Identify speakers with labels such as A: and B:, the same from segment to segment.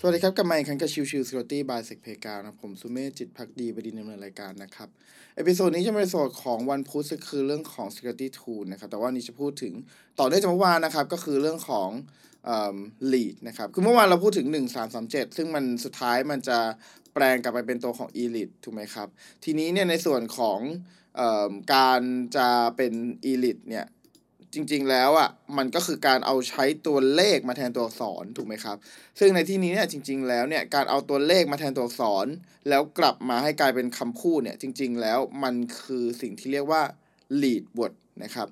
A: สวัสดีครับ กลับมาอีกครั้งกับ chill chill security by SecPlayground นะผมสุเมธจิตภักดีบดินทร์ดำเนินรายการนะครับ episode นี้จะเป็นส่วนของวันพุธคือเรื่องของ security tool นะครับ แต่ว่านี้จะพูดถึงต่อเนื่องจากเมื่อวานนะครับ ก็คือเรื่องของเอ่อ leet นะครับ คือเมื่อวานเราพูดถึง 1337 ซึ่งมันสุดท้ายมันจะแปลงกลับไปเป็นตัวของ elite ถูกไหมครับ ทีนี้เนี่ยในส่วนของเอ่อการจะเป็น elite เนี่ย จริง ๆ แล้วอะมันก็คือการเอาใช้ตัวเลขมาแทนตัวอักษรถูกไหมครับ ซึ่งในที่นี้เนี่ยจริง ๆ แล้วเนี่ยการเอาตัวเลขมาแทนตัวอักษร แล้วกลับมาให้กลายเป็นคำพูดเนี่ยจริง ๆ แล้วมันคือสิ่งที่เรียกว่า lead word นะครับ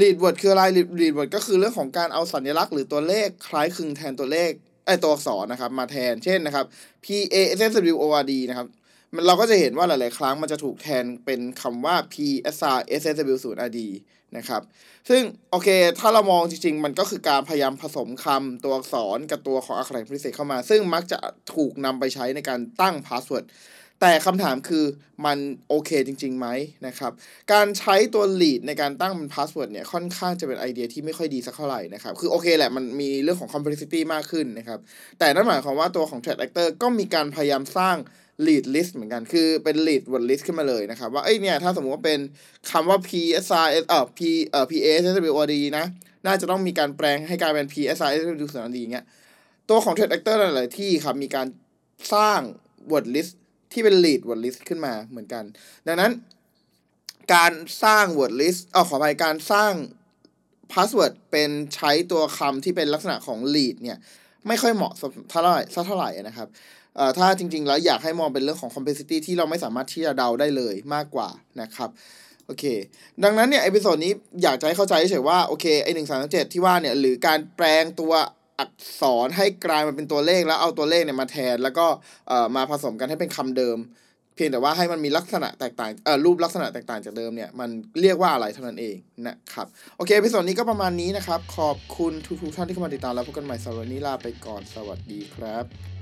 A: lead word คืออะไร lead word ก็คือเรื่องของการเอาสัญลักษณ์หรือตัวเลขคล้ายคลึงแทนตัวเลขไอยตัวอักษรนะครับมาแทนเช่นนะครับ p a s s w o r d นะครับ เราก็จะเห็นว่าหลาย ๆ ครั้งมันจะถูกแทนเป็นคำว่า p s r s s w 0 r d นะครับ ซึ่งโอเค ถ้าเรามองจริง ๆ มันก็คือการพยายามผสมคำตัวอักษรกับตัวของอักขระพิเศษเข้ามา ซึ่งมักจะถูกนำไปใช้ในการตั้ง password แต่คำถามคือมันโอเคจริงๆไหมนะครับ การใช้ตัว leet ในการตั้งเป็น password เนี่ยค่อนข้างจะเป็นไอเดียที่ไม่ค่อยดีสักเท่าไหร่นะครับ คือโอเคแหละมันมีเรื่องของ complexity มากขึ้นนะครับ แต่นั่นหมายความว่าตัวของ threat actor ก็มีการพยายามสร้าง lead list เหมือนกันคือเป็น lead word list ขึ้นมาเลยนะครับ ว่าเอ้ยเนี่ยถ้าสมมติว่าเป็นคำว่า p s r s เอ่อ p เอ่อ p a s w o d นะ น่าจะต้องมีการแปลงให้กลายเป็น p s r s w 0 r d เงี้ยตัวของ threat actor หลาย ๆ ที่ครับ มีการสร้าง word list ที่เป็น lead word list ขึ้นมาเหมือนกัน ดังนั้น การสร้าง word list เออขออภัยการสร้าง password เป็นใช้ตัวคำที่เป็นลักษณะของ lead เนี่ย ไม่ค่อยเหมาะสมเท่าไหร่สักเท่าไหร่นะครับเอ่อถ้าจริงๆ แล้วอยากให้มองเป็นเรื่องของ complexity ที่เราไม่สามารถที่จะเดาได้เลยมากกว่านะครับโอเค ดังนั้นเนี่ย episode นี้อยากจะให้เข้าใจเฉยว่าโอเคไอหนึ่งสามเจ็ดที่ว่าเนี่ยหรือการแปลงตัวอักษรให้กลายมาเป็นตัวเลขแล้วเอาตัวเลขเนี่ยมาแทน แล้วก็เอ่อมาผสมกันให้เป็นคำเดิม เพียงแต่ว่าให้มันมีลักษณะแตกต่างเอ่อรูปลักษณะแตกต่างจากเดิมเนี่ย มันเรียกว่าอะไรเท่านั้นเองนะครับ โอเค episode นี้ก็ประมาณนี้นะครับ ขอบคุณทุกๆท่านที่เข้ามาติดตามแล้วพบกันใหม่สัปดาห์นี้ลาไปก่อนสวัสดีครับ